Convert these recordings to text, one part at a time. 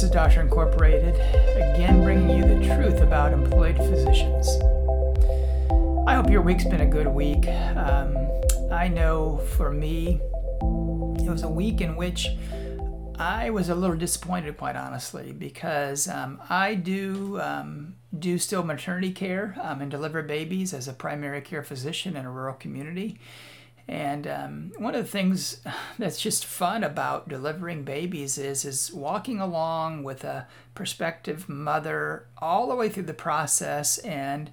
This is Doctor Incorporated, again bringing you the truth about employed physicians. I hope your week's been a good week. Um, I know for me, it was a week in which I was a little disappointed, quite honestly, because um, I do um, do still maternity care um, and deliver babies as a primary care physician in a rural community. And um, one of the things that's just fun about delivering babies is is walking along with a prospective mother all the way through the process and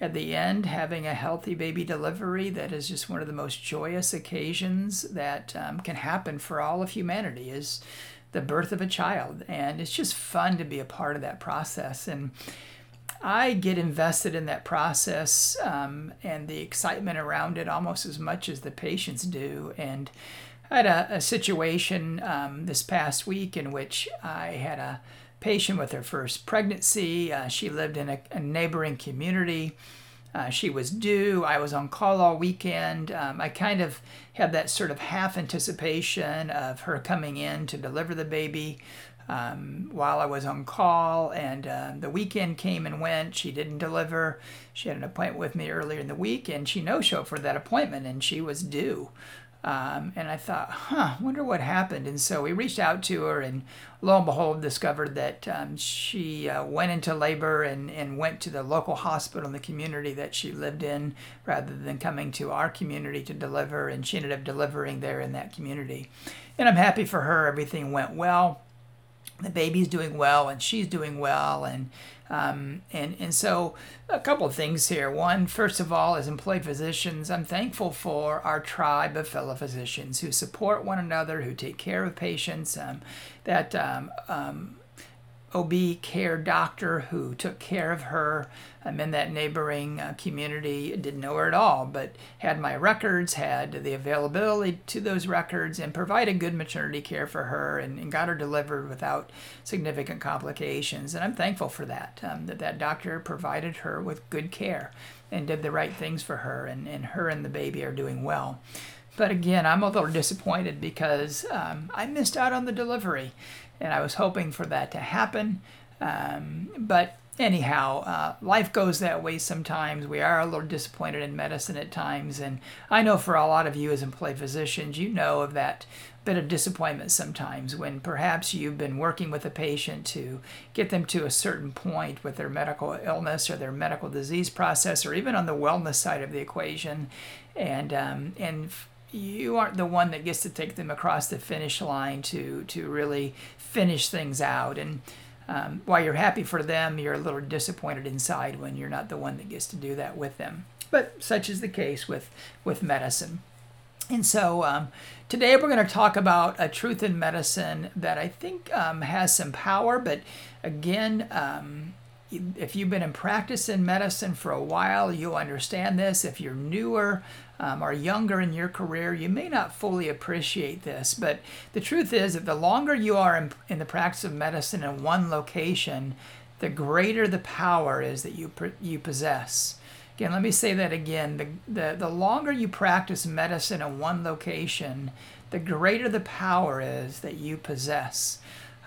at the end having a healthy baby delivery that is just one of the most joyous occasions that um, can happen for all of humanity is the birth of a child. And it's just fun to be a part of that process. And I get invested in that process um, and the excitement around it almost as much as the patients do. And I had a, a situation um, this past week in which I had a patient with her first pregnancy. Uh, she lived in a, a neighboring community. Uh, she was due. I was on call all weekend. Um, I kind of had that sort of half anticipation of her coming in to deliver the baby um, while I was on call, and uh, the weekend came and went. She didn't deliver. She had an appointment with me earlier in the week, and she no showed for that appointment, and she was due. Um, and I thought, huh, wonder what happened. And so we reached out to her, and lo and behold, discovered that um, she uh, went into labor and, and went to the local hospital in the community that she lived in rather than coming to our community to deliver. And she ended up delivering there in that community. And I'm happy for her. Everything went well the baby's doing well and she's doing well and um, and and so a couple of things here. One, first of all, as employed physicians, I'm thankful for our tribe of fellow physicians who support one another, who take care of patients. Um, that um, um OB care doctor who took care of her I'm in that neighboring uh, community. Didn't know her at all, but had my records, had the availability to those records, and provided good maternity care for her and, and got her delivered without significant complications. And I'm thankful for that, um, that that doctor provided her with good care and did the right things for her, and, and her and the baby are doing well. But again, I'm a little disappointed because um, I missed out on the delivery and I was hoping for that to happen. Um, but anyhow, uh, life goes that way sometimes. We are a little disappointed in medicine at times, and I know for a lot of you as employed physicians, you know of that bit of disappointment sometimes when perhaps you've been working with a patient to get them to a certain point with their medical illness or their medical disease process, or even on the wellness side of the equation, and um, and you aren't the one that gets to take them across the finish line to to really finish things out. And um, while you're happy for them you're a little disappointed inside when you're not the one that gets to do that with them. But such is the case with with medicine. And so um, today we're going to talk about a truth in medicine that i think um, has some power but again um, if you've been in practice in medicine for a while, you'll understand this. If you're newer um, or younger in your career, you may not fully appreciate this. But the truth is that the longer you are in, in the practice of medicine in one location, the greater the power is that you, you possess. Again, let me say that again. The, the, the longer you practice medicine in one location, the greater the power is that you possess.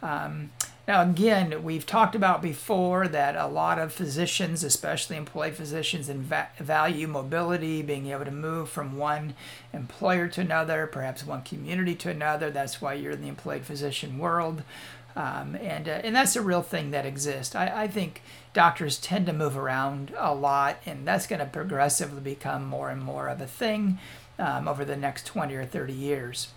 Um, now, again, we've talked about before that a lot of physicians, especially employed physicians, value mobility, being able to move from one employer to another, perhaps one community to another. That's why you're in the employed physician world. Um, and, uh, and that's a real thing that exists. I, I think doctors tend to move around a lot, and that's going to progressively become more and more of a thing um, over the next 20 or 30 years.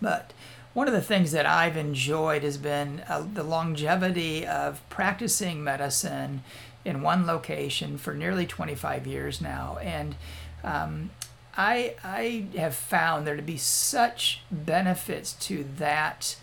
But one of the things that I've enjoyed has been uh, the longevity of practicing medicine in one location for nearly 25 years now. And um, I, I have found there to be such benefits to that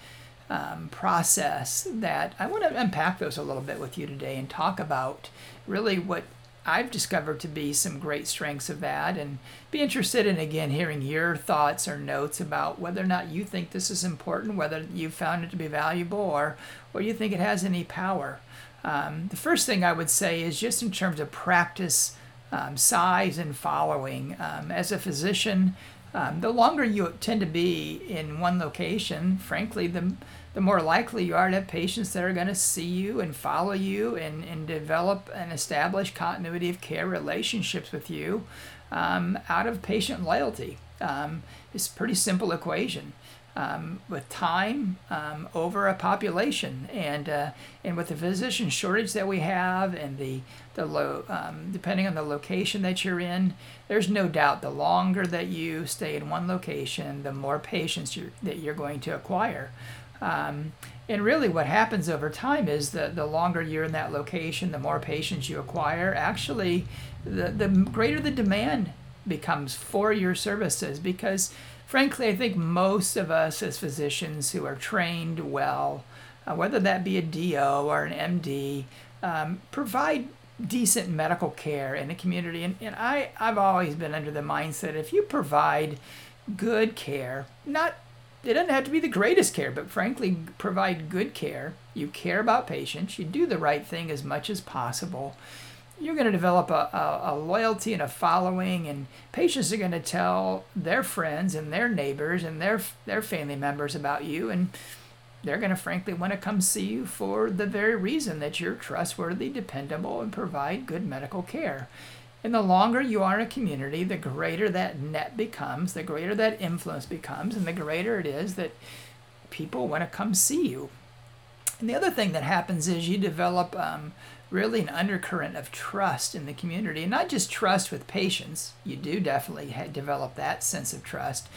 um, process that I want to unpack those a little bit with you today and talk about really what I've discovered to be some great strengths of that and be interested in again hearing your thoughts or notes about whether or not you think this is important, whether you found it to be valuable or or you think it has any power. Um, the first thing I would say is just in terms of practice um, size and following. Um, as a physician, um, the longer you tend to be in one location, frankly, the the more likely you are to have patients that are going to see you and follow you and, and develop and establish continuity of care relationships with you um, out of patient loyalty. Um, it's a pretty simple equation. Um, with time um, over a population, and uh, and with the physician shortage that we have, and the the low, um, depending on the location that you're in, there's no doubt the longer that you stay in one location, the more patients you're, that you're going to acquire. Um, and really, what happens over time is that the longer you're in that location, the more patients you acquire. Actually, the, the greater the demand becomes for your services because, frankly, I think most of us as physicians who are trained well, uh, whether that be a DO or an MD, um, provide decent medical care in the community. And, and I, I've always been under the mindset if you provide good care, not it doesn't have to be the greatest care, but frankly, provide good care. You care about patients. You do the right thing as much as possible. You're going to develop a, a, a loyalty and a following, and patients are going to tell their friends and their neighbors and their their family members about you, and they're going to frankly want to come see you for the very reason that you're trustworthy, dependable, and provide good medical care. And the longer you are in a community, the greater that net becomes, the greater that influence becomes, and the greater it is that people want to come see you. And the other thing that happens is you develop um, really an undercurrent of trust in the community, and not just trust with patients. You do definitely develop that sense of trust,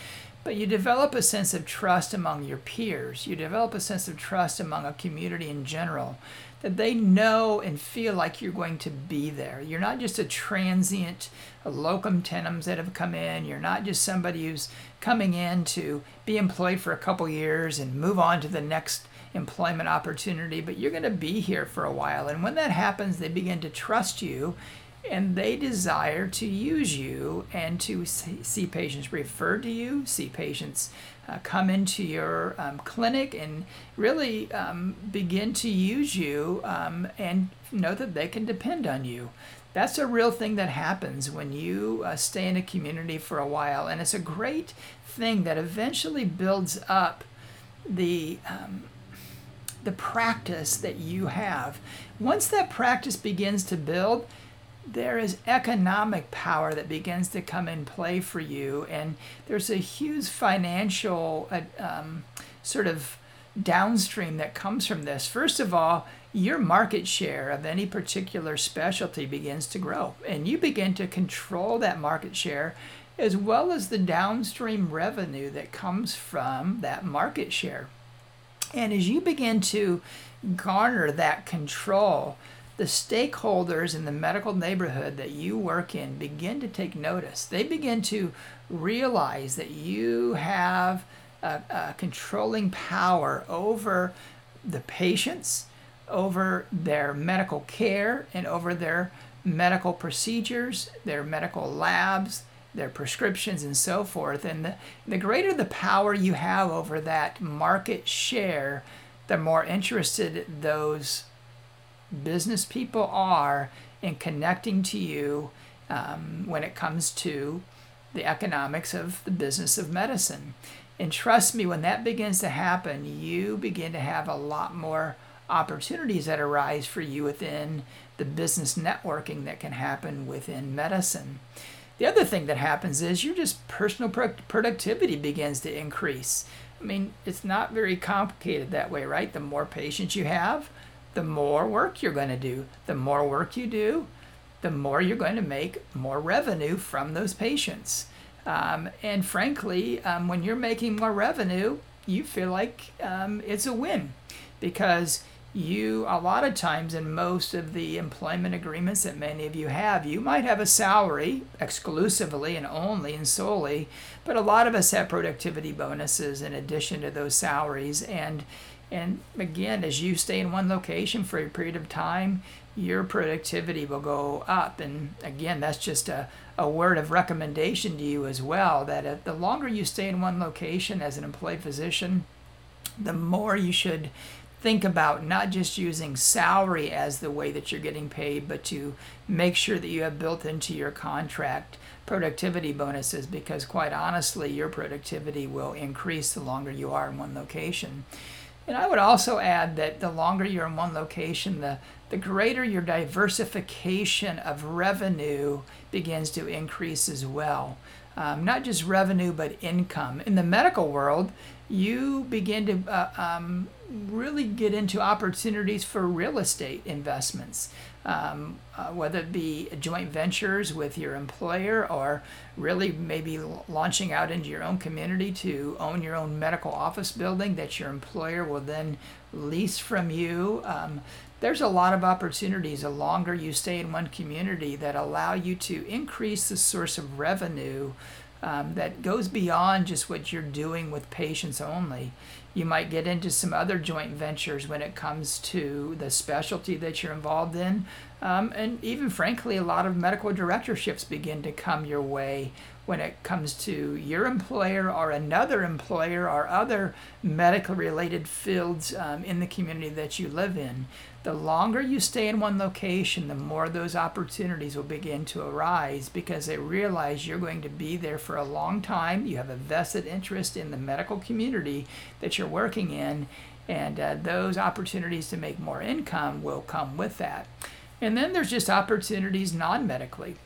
but you develop a sense of trust among your peers. You develop a sense of trust among a community in general that they know and feel like you're going to be there. You're not just a transient a locum tenens that have come in. You're not just somebody who's coming in to be employed for a couple years and move on to the next employment opportunity, but you're going to be here for a while. And when that happens, they begin to trust you and they desire to use you and to see patients referred to you, see patients uh, come into your um, clinic and really um, begin to use you um, and know that they can depend on you. That's a real thing that happens when you uh, stay in a community for a while, and it's a great thing that eventually builds up the um, the practice that you have. Once that practice begins to build, there is economic power that begins to come in play for you, and there's a huge financial uh, um, sort of downstream that comes from this. First of all, your market share of any particular specialty begins to grow, and you begin to control that market share as well as the downstream revenue that comes from that market share. And as you begin to garner that control, the stakeholders in the medical neighborhood that you work in begin to take notice. They begin to realize that you have a, a controlling power over the patients, over their medical care, and over their medical procedures, their medical labs, their prescriptions, and so forth. And the, the greater the power you have over that market share, the more interested those business people are in connecting to you um, when it comes to the economics of the business of medicine. And trust me, when that begins to happen, you begin to have a lot more opportunities that arise for you within the business networking that can happen within medicine. The other thing that happens is your just personal productivity begins to increase. I mean, it's not very complicated that way, right? The more patients you have, the more work you're going to do. The more work you do, the more you're going to make more revenue from those patients. Um, and frankly, um, when you're making more revenue, you feel like um, it's a win because you, a lot of times in most of the employment agreements that many of you have, you might have a salary exclusively and only and solely, but a lot of us have productivity bonuses in addition to those salaries. And and again, as you stay in one location for a period of time, your productivity will go up. And again, that's just a, a word of recommendation to you as well that the longer you stay in one location as an employed physician, the more you should think about not just using salary as the way that you're getting paid, but to make sure that you have built into your contract productivity bonuses because, quite honestly, your productivity will increase the longer you are in one location. And I would also add that the longer you're in one location, the, the greater your diversification of revenue begins to increase as well. Um, not just revenue, but income. In the medical world, you begin to uh, um, really get into opportunities for real estate investments um, uh, whether it be joint ventures with your employer or really maybe launching out into your own community to own your own medical office building that your employer will then lease from you. Um, there's a lot of opportunities the longer you stay in one community that allow you to increase the source of revenue um, that goes beyond just what you're doing with patients only. You might get into some other joint ventures when it comes to the specialty that you're involved in. Um, and even frankly, a lot of medical directorships begin to come your way when it comes to your employer or another employer or other medical related fields um, in the community that you live in. The longer you stay in one location, the more those opportunities will begin to arise because they realize you're going to be there for a long time. You have a vested interest in the medical community that you're working in, and uh, those opportunities to make more income will come with that. And then there's just opportunities non medically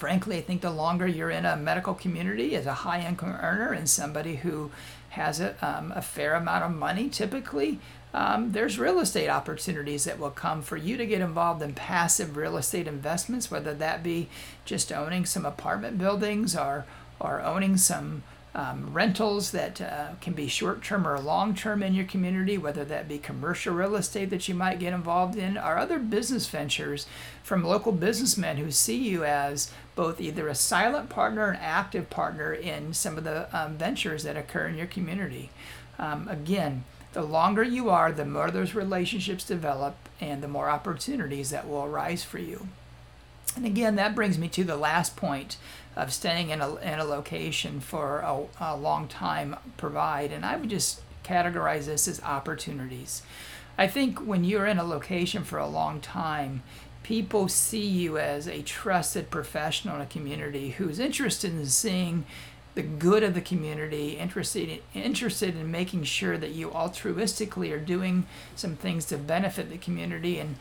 frankly, I think the longer you're in a medical community as a high income earner and somebody who has a, um, a fair amount of money, typically, um, there's real estate opportunities that will come for you to get involved in passive real estate investments, whether that be just owning some apartment buildings or, or owning some um, rentals that uh, can be short term or long term in your community, whether that be commercial real estate that you might get involved in, or other business ventures from local businessmen who see you as both either a silent partner or an active partner in some of the um, ventures that occur in your community. Um, again, the longer you are, the more those relationships develop and the more opportunities that will arise for you. And again, that brings me to the last point of staying in a, in a location for a, a long time provide. And I would just categorize this as opportunities. I think when you're in a location for a long time, people see you as a trusted professional in a community who's interested in seeing the good of the community, interested in, interested in making sure that you altruistically are doing some things to benefit the community and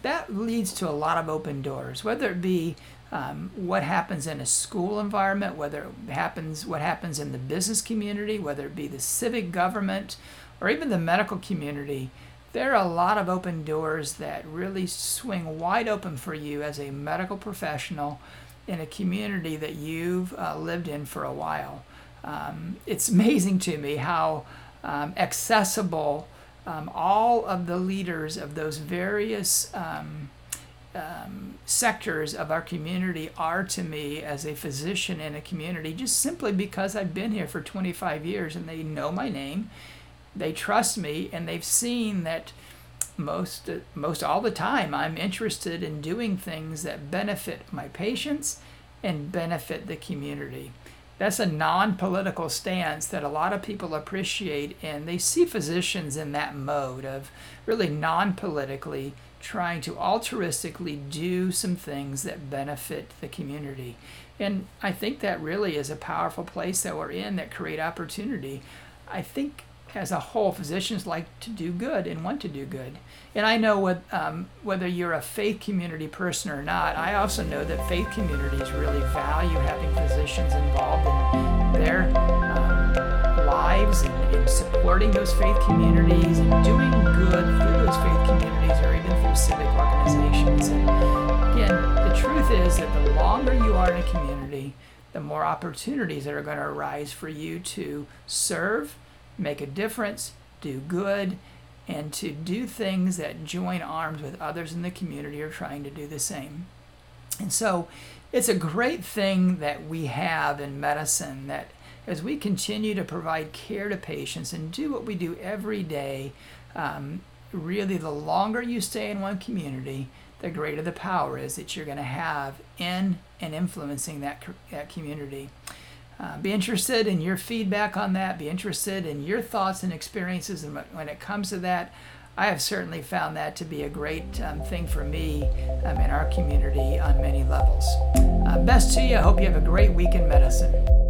that leads to a lot of open doors, whether it be um, what happens in a school environment, whether it happens what happens in the business community, whether it be the civic government, or even the medical community. There are a lot of open doors that really swing wide open for you as a medical professional in a community that you've uh, lived in for a while. Um, it's amazing to me how um, accessible um, all of the leaders of those various um, sectors of our community are to me as a physician in a community just simply because I've been here for 25 years and they know my name, they trust me, and they've seen that most most all the time I'm interested in doing things that benefit my patients and benefit the community. That's a non political stance that a lot of people appreciate, and they see physicians in that mode of really non politically trying to altruistically do some things that benefit the community. And I think that really is a powerful place that we're in that create opportunity. I think as a whole, physicians like to do good and want to do good. And I know what, um, whether you're a faith community person or not, I also know that faith communities really value having physicians involved in their lives and, and supporting those faith communities and doing good through those faith communities or even through civic organizations. And again, the truth is that the longer you are in a community, the more opportunities that are going to arise for you to serve make a difference, do good, and to do things that join arms with others in the community who are trying to do the same. And so it's a great thing that we have in medicine that as we continue to provide care to patients and do what we do every day, um, really the longer you stay in one community, the greater the power is that you're going to have in and influencing that, that community. Uh, be interested in your feedback on that. Be interested in your thoughts and experiences. And when it comes to that, I have certainly found that to be a great um, thing for me um, in our community on many levels. Uh, best to you. I hope you have a great week in medicine.